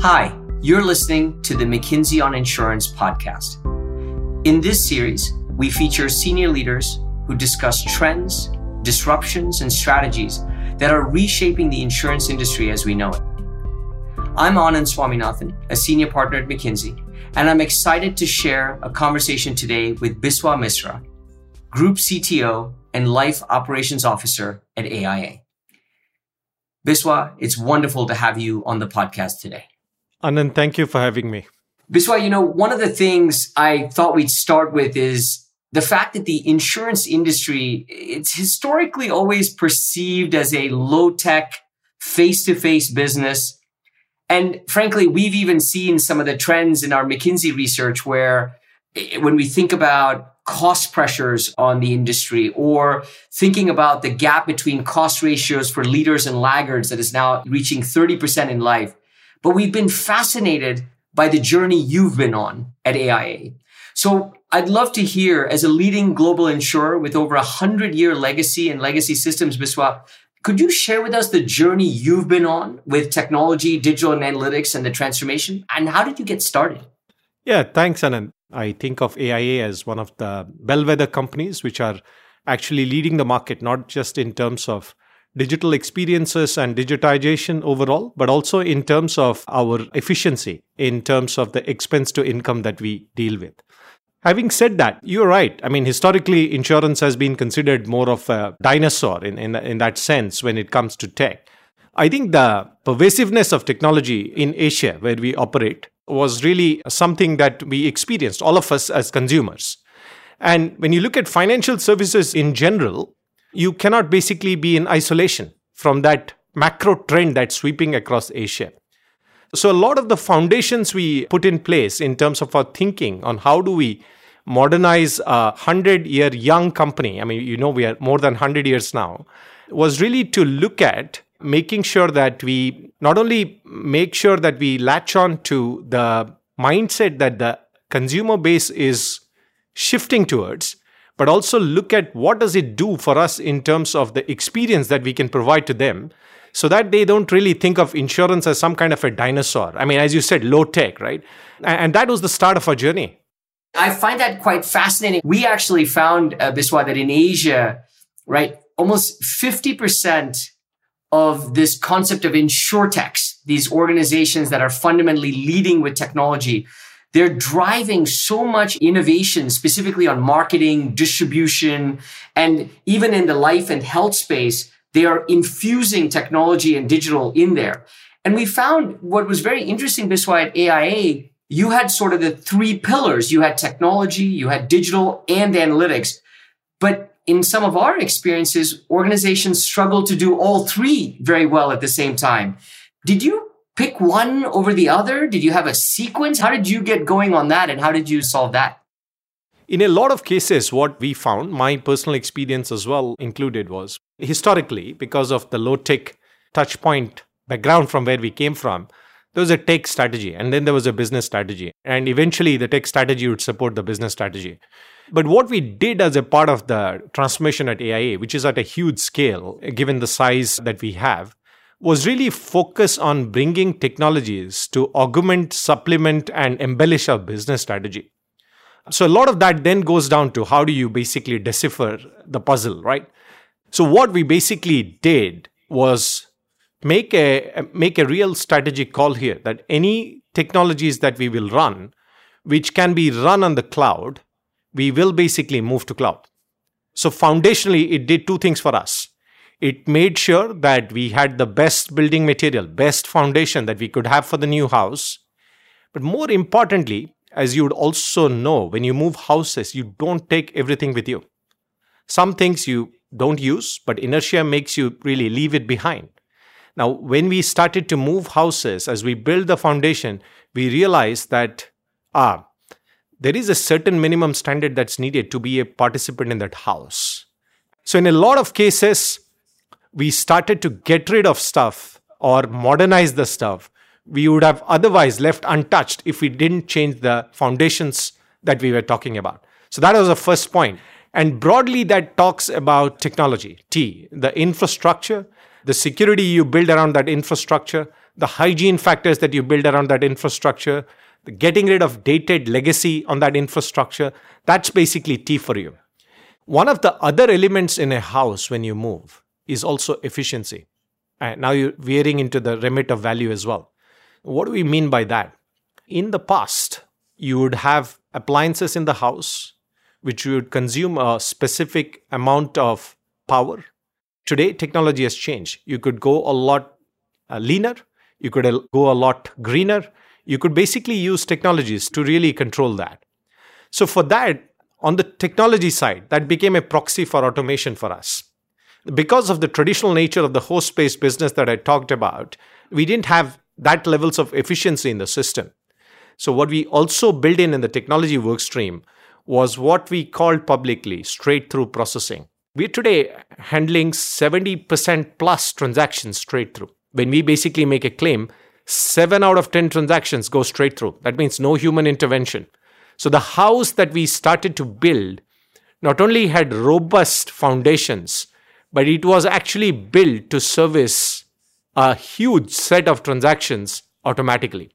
Hi, you're listening to the McKinsey on Insurance podcast. In this series, we feature senior leaders who discuss trends, disruptions, and strategies that are reshaping the insurance industry as we know it. I'm Anand Swaminathan, a senior partner at McKinsey, and I'm excited to share a conversation today with Biswa Misra, Group CTO and Life Operations Officer at AIA. Biswa, it's wonderful to have you on the podcast today. Anand, thank you for having me. Biswa, you know, one of the things I thought we'd start with is the fact that the insurance industry, it's historically always perceived as a low tech, face to face business. And frankly, we've even seen some of the trends in our McKinsey research where eh, when we think about cost pressures on the industry or thinking about the gap between cost ratios for leaders and laggards that is now reaching 30% in life. But we've been fascinated by the journey you've been on at AIA. So I'd love to hear, as a leading global insurer with over a hundred year legacy and legacy systems, Biswa, could you share with us the journey you've been on with technology, digital and analytics and the transformation? And how did you get started? Yeah, thanks, Anand. I think of AIA as one of the bellwether companies which are actually leading the market, not just in terms of digital experiences and digitization overall, but also in terms of our efficiency, in terms of the expense to income that we deal with. Having said that, you're right. I mean, historically, insurance has been considered more of a dinosaur in, in, in that sense when it comes to tech. I think the pervasiveness of technology in Asia, where we operate, was really something that we experienced, all of us as consumers. And when you look at financial services in general, you cannot basically be in isolation from that macro trend that's sweeping across Asia. So, a lot of the foundations we put in place in terms of our thinking on how do we modernize a 100 year young company, I mean, you know, we are more than 100 years now, was really to look at making sure that we not only make sure that we latch on to the mindset that the consumer base is shifting towards but also look at what does it do for us in terms of the experience that we can provide to them so that they don't really think of insurance as some kind of a dinosaur. I mean as you said low tech right and that was the start of our journey. I find that quite fascinating. We actually found uh, biswa that in asia right almost 50% of this concept of insurtechs these organizations that are fundamentally leading with technology they're driving so much innovation, specifically on marketing, distribution, and even in the life and health space. They are infusing technology and digital in there. And we found what was very interesting, Biswa, at AIA, you had sort of the three pillars. You had technology, you had digital and analytics. But in some of our experiences, organizations struggle to do all three very well at the same time. Did you pick one over the other? Did you have a sequence? How did you get going on that and how did you solve that? In a lot of cases, what we found, my personal experience as well included, was historically, because of the low tech touch point background from where we came from, there was a tech strategy and then there was a business strategy. And eventually, the tech strategy would support the business strategy. But what we did as a part of the transformation at AIA, which is at a huge scale, given the size that we have, was really focus on bringing technologies to augment, supplement, and embellish our business strategy. So a lot of that then goes down to how do you basically decipher the puzzle, right? So what we basically did was make a make a real strategic call here that any technologies that we will run which can be run on the cloud we will basically move to cloud so foundationally it did two things for us it made sure that we had the best building material, best foundation that we could have for the new house. But more importantly, as you would also know, when you move houses, you don't take everything with you. Some things you don't use, but inertia makes you really leave it behind. Now, when we started to move houses, as we build the foundation, we realized that ah, there is a certain minimum standard that's needed to be a participant in that house. So, in a lot of cases, we started to get rid of stuff or modernize the stuff we would have otherwise left untouched if we didn't change the foundations that we were talking about. So that was the first point. And broadly, that talks about technology, T, the infrastructure, the security you build around that infrastructure, the hygiene factors that you build around that infrastructure, the getting rid of dated legacy on that infrastructure, that's basically T for you. One of the other elements in a house when you move is also efficiency. And now you're veering into the remit of value as well. What do we mean by that? In the past, you would have appliances in the house which would consume a specific amount of power. Today, technology has changed. You could go a lot uh, leaner, you could go a lot greener. You could basically use technologies to really control that. So, for that, on the technology side, that became a proxy for automation for us. Because of the traditional nature of the host based business that I talked about, we didn't have that levels of efficiency in the system. So, what we also built in in the technology workstream was what we called publicly straight through processing. We're today handling 70% plus transactions straight through. When we basically make a claim, seven out of 10 transactions go straight through. That means no human intervention. So the house that we started to build not only had robust foundations, but it was actually built to service a huge set of transactions automatically.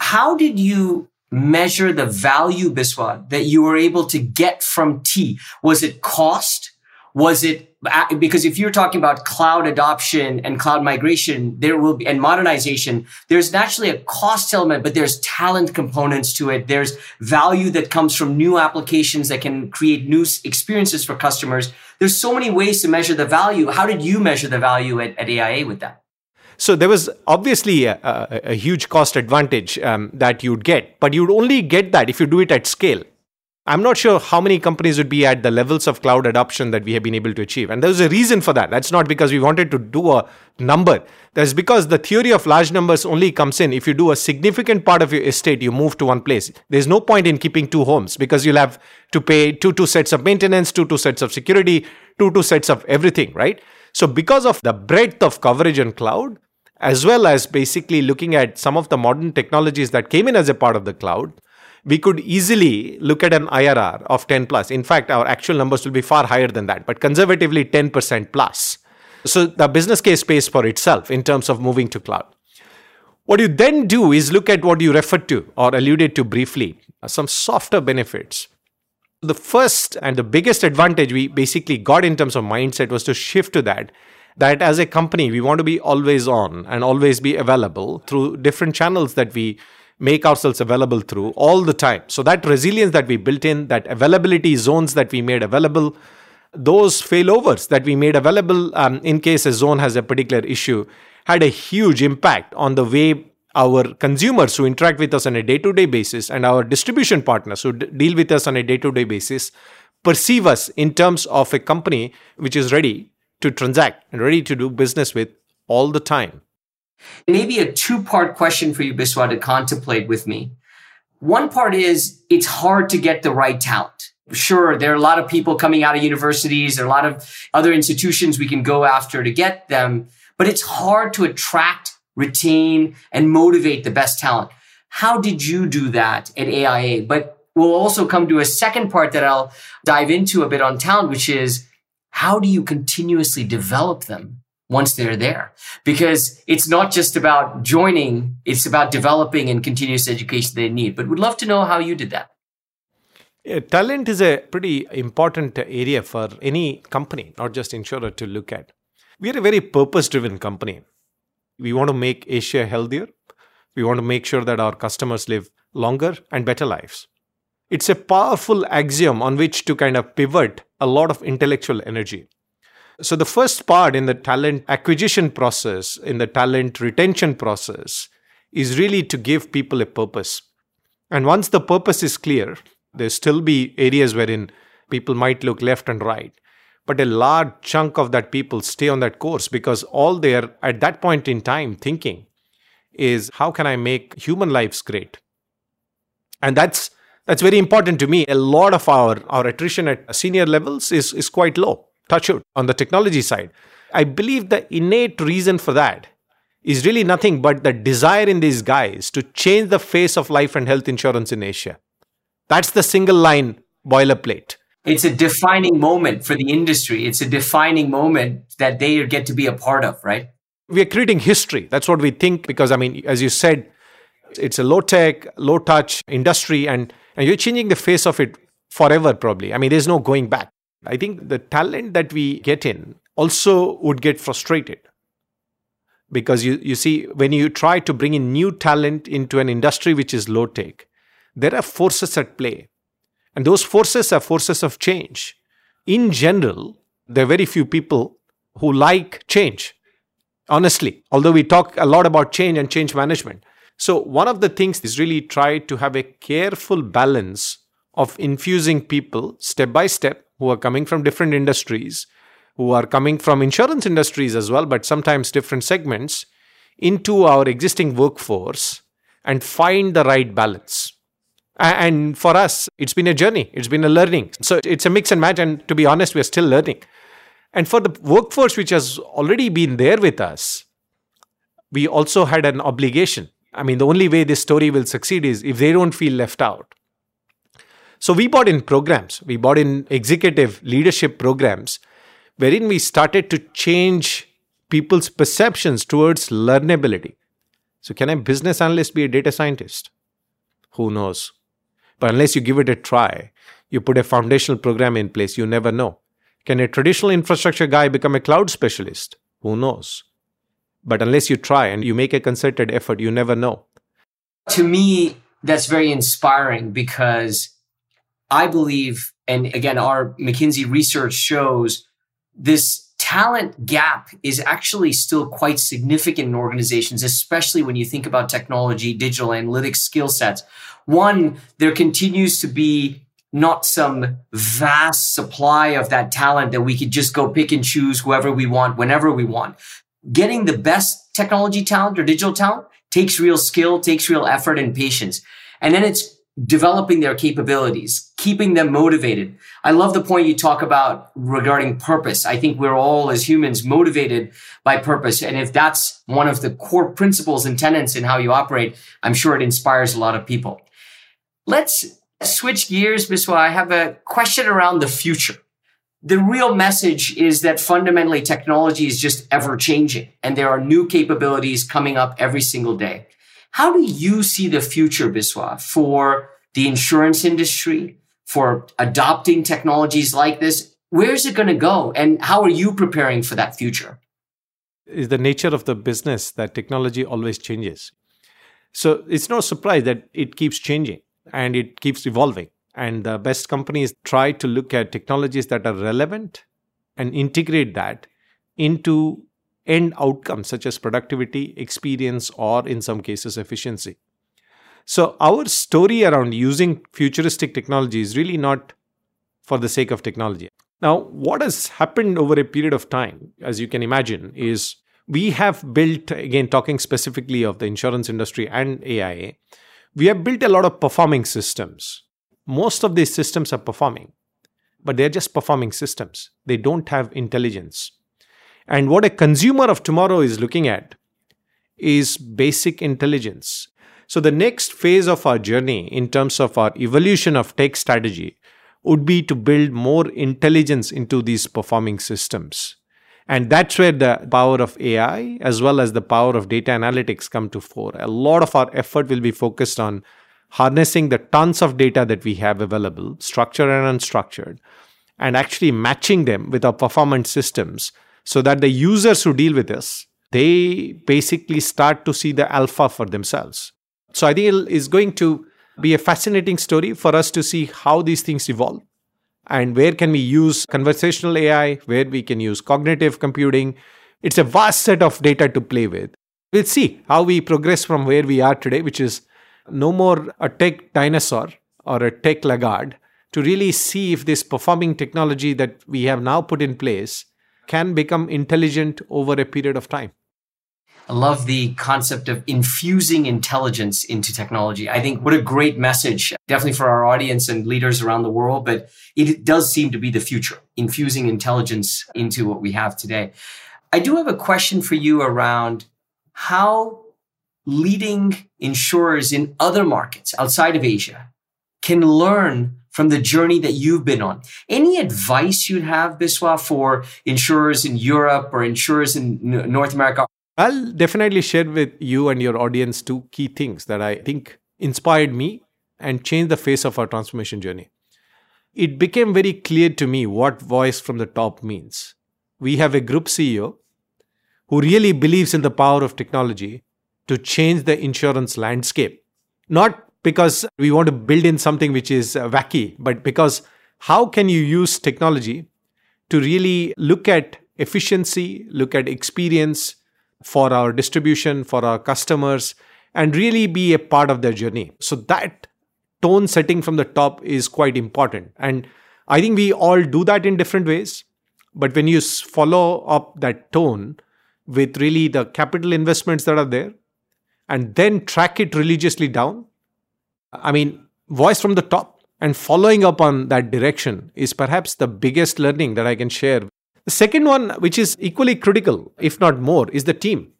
How did you measure the value, Biswa, that you were able to get from T? Was it cost? Was it because if you're talking about cloud adoption and cloud migration, there will be, and modernization, there's naturally a cost element, but there's talent components to it. There's value that comes from new applications that can create new experiences for customers. There's so many ways to measure the value. How did you measure the value at, at AIA with that? So there was obviously a, a, a huge cost advantage um, that you'd get, but you'd only get that if you do it at scale. I'm not sure how many companies would be at the levels of cloud adoption that we have been able to achieve. And there's a reason for that. That's not because we wanted to do a number. That's because the theory of large numbers only comes in if you do a significant part of your estate, you move to one place. There's no point in keeping two homes because you'll have to pay two, two sets of maintenance, two, two sets of security, two, two sets of everything, right? So because of the breadth of coverage on cloud, as well as basically looking at some of the modern technologies that came in as a part of the cloud, we could easily look at an IRR of 10 plus. In fact, our actual numbers will be far higher than that, but conservatively 10% plus. So the business case pays for itself in terms of moving to cloud. What you then do is look at what you referred to or alluded to briefly some softer benefits. The first and the biggest advantage we basically got in terms of mindset was to shift to that. That as a company, we want to be always on and always be available through different channels that we make ourselves available through all the time. So that resilience that we built in, that availability zones that we made available, those failovers that we made available um, in case a zone has a particular issue had a huge impact on the way our consumers who interact with us on a day-to-day basis and our distribution partners who d- deal with us on a day-to-day basis perceive us in terms of a company which is ready to transact and ready to do business with all the time Maybe a two part question for you, Biswa, to contemplate with me. One part is it's hard to get the right talent. Sure, there are a lot of people coming out of universities, there are a lot of other institutions we can go after to get them, but it's hard to attract, retain, and motivate the best talent. How did you do that at AIA? But we'll also come to a second part that I'll dive into a bit on talent, which is how do you continuously develop them? Once they're there. Because it's not just about joining it's about developing and continuous education they need. But we'd love to know how you did that. Yeah, talent is a pretty important area for any company not just insurer to look at. We are a very purpose driven company. We want to make asia healthier. We want to make sure that our customers live longer and better lives. It's a powerful axiom on which to kind of pivot a lot of intellectual energy so, the first part in the talent acquisition process, in the talent retention process, is really to give people a purpose. And once the purpose is clear, there still be areas wherein people might look left and right. But a large chunk of that people stay on that course because all they're at that point in time thinking is how can I make human lives great? And that's that's very important to me. A lot of our, our attrition at senior levels is, is quite low touch wood, on the technology side. I believe the innate reason for that is really nothing but the desire in these guys to change the face of life and health insurance in Asia. That's the single line boilerplate. It's a defining moment for the industry. It's a defining moment that they get to be a part of, right? We are creating history. That's what we think because, I mean, as you said, it's a low tech, low touch industry, and, and you're changing the face of it forever, probably. I mean, there's no going back. I think the talent that we get in also would get frustrated because you, you see, when you try to bring in new talent into an industry which is low tech, there are forces at play. And those forces are forces of change. In general, there are very few people who like change, honestly, although we talk a lot about change and change management. So, one of the things is really try to have a careful balance of infusing people step by step who are coming from different industries, who are coming from insurance industries as well, but sometimes different segments, into our existing workforce and find the right balance. And for us, it's been a journey, it's been a learning. So it's a mix and match. And to be honest, we're still learning. And for the workforce which has already been there with us, we also had an obligation I mean, the only way this story will succeed is if they don't feel left out. So we bought in programs, we bought in executive leadership programs wherein we started to change people's perceptions towards learnability. So, can a business analyst be a data scientist? Who knows? But unless you give it a try, you put a foundational program in place, you never know. Can a traditional infrastructure guy become a cloud specialist? Who knows? But unless you try and you make a concerted effort, you never know. To me, that's very inspiring because I believe, and again, our McKinsey research shows this talent gap is actually still quite significant in organizations, especially when you think about technology, digital analytics skill sets. One, there continues to be not some vast supply of that talent that we could just go pick and choose whoever we want, whenever we want getting the best technology talent or digital talent takes real skill, takes real effort and patience. And then it's developing their capabilities, keeping them motivated. I love the point you talk about regarding purpose. I think we're all as humans motivated by purpose. And if that's one of the core principles and tenets in how you operate, I'm sure it inspires a lot of people. Let's switch gears, Biswa. I have a question around the future the real message is that fundamentally technology is just ever changing and there are new capabilities coming up every single day. How do you see the future, Biswa, for the insurance industry, for adopting technologies like this? Where's it going to go? And how are you preparing for that future? Is the nature of the business that technology always changes. So it's no surprise that it keeps changing and it keeps evolving. And the best companies try to look at technologies that are relevant and integrate that into end outcomes such as productivity, experience, or in some cases, efficiency. So, our story around using futuristic technology is really not for the sake of technology. Now, what has happened over a period of time, as you can imagine, is we have built, again, talking specifically of the insurance industry and AI, we have built a lot of performing systems most of these systems are performing, but they're just performing systems. They don't have intelligence. And what a consumer of tomorrow is looking at is basic intelligence. So, the next phase of our journey in terms of our evolution of tech strategy would be to build more intelligence into these performing systems. And that's where the power of AI as well as the power of data analytics come to fore. A lot of our effort will be focused on harnessing the tons of data that we have available, structured and unstructured, and actually matching them with our performance systems so that the users who deal with this, they basically start to see the alpha for themselves. So I think it's going to be a fascinating story for us to see how these things evolve and where can we use conversational AI, where we can use cognitive computing. It's a vast set of data to play with. We'll see how we progress from where we are today, which is no more a tech dinosaur or a tech laggard to really see if this performing technology that we have now put in place can become intelligent over a period of time. I love the concept of infusing intelligence into technology. I think what a great message, definitely for our audience and leaders around the world, but it does seem to be the future, infusing intelligence into what we have today. I do have a question for you around how leading insurers in other markets outside of Asia can learn from the journey that you've been on. Any advice you'd have, Biswa, for insurers in Europe or insurers in North America? I'll definitely share with you and your audience two key things that I think inspired me and changed the face of our transformation journey. It became very clear to me what voice from the top means. We have a group CEO who really believes in the power of technology to change the insurance landscape. Not because we want to build in something which is uh, wacky, but because how can you use technology to really look at efficiency, look at experience for our distribution, for our customers, and really be a part of their journey. So that tone setting from the top is quite important. And I think we all do that in different ways. But when you follow up that tone with really the capital investments that are there and then track it religiously down, I mean, voice from the top and following up on that direction is perhaps the biggest learning that I can share. The second one, which is equally critical, if not more, is the team.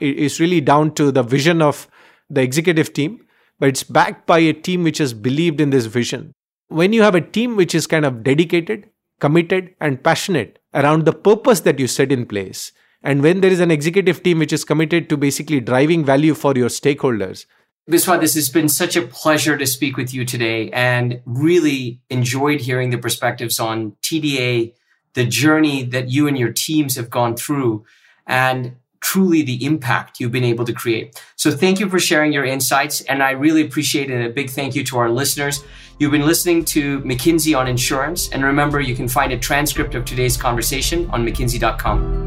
It is really down to the vision of the executive team, but it's backed by a team which has believed in this vision. When you have a team which is kind of dedicated, committed, and passionate around the purpose that you set in place, and when there is an executive team which is committed to basically driving value for your stakeholders, Biswa, this has been such a pleasure to speak with you today and really enjoyed hearing the perspectives on TDA, the journey that you and your teams have gone through, and truly the impact you've been able to create. So thank you for sharing your insights. And I really appreciate it. A big thank you to our listeners. You've been listening to McKinsey on insurance. And remember, you can find a transcript of today's conversation on McKinsey.com.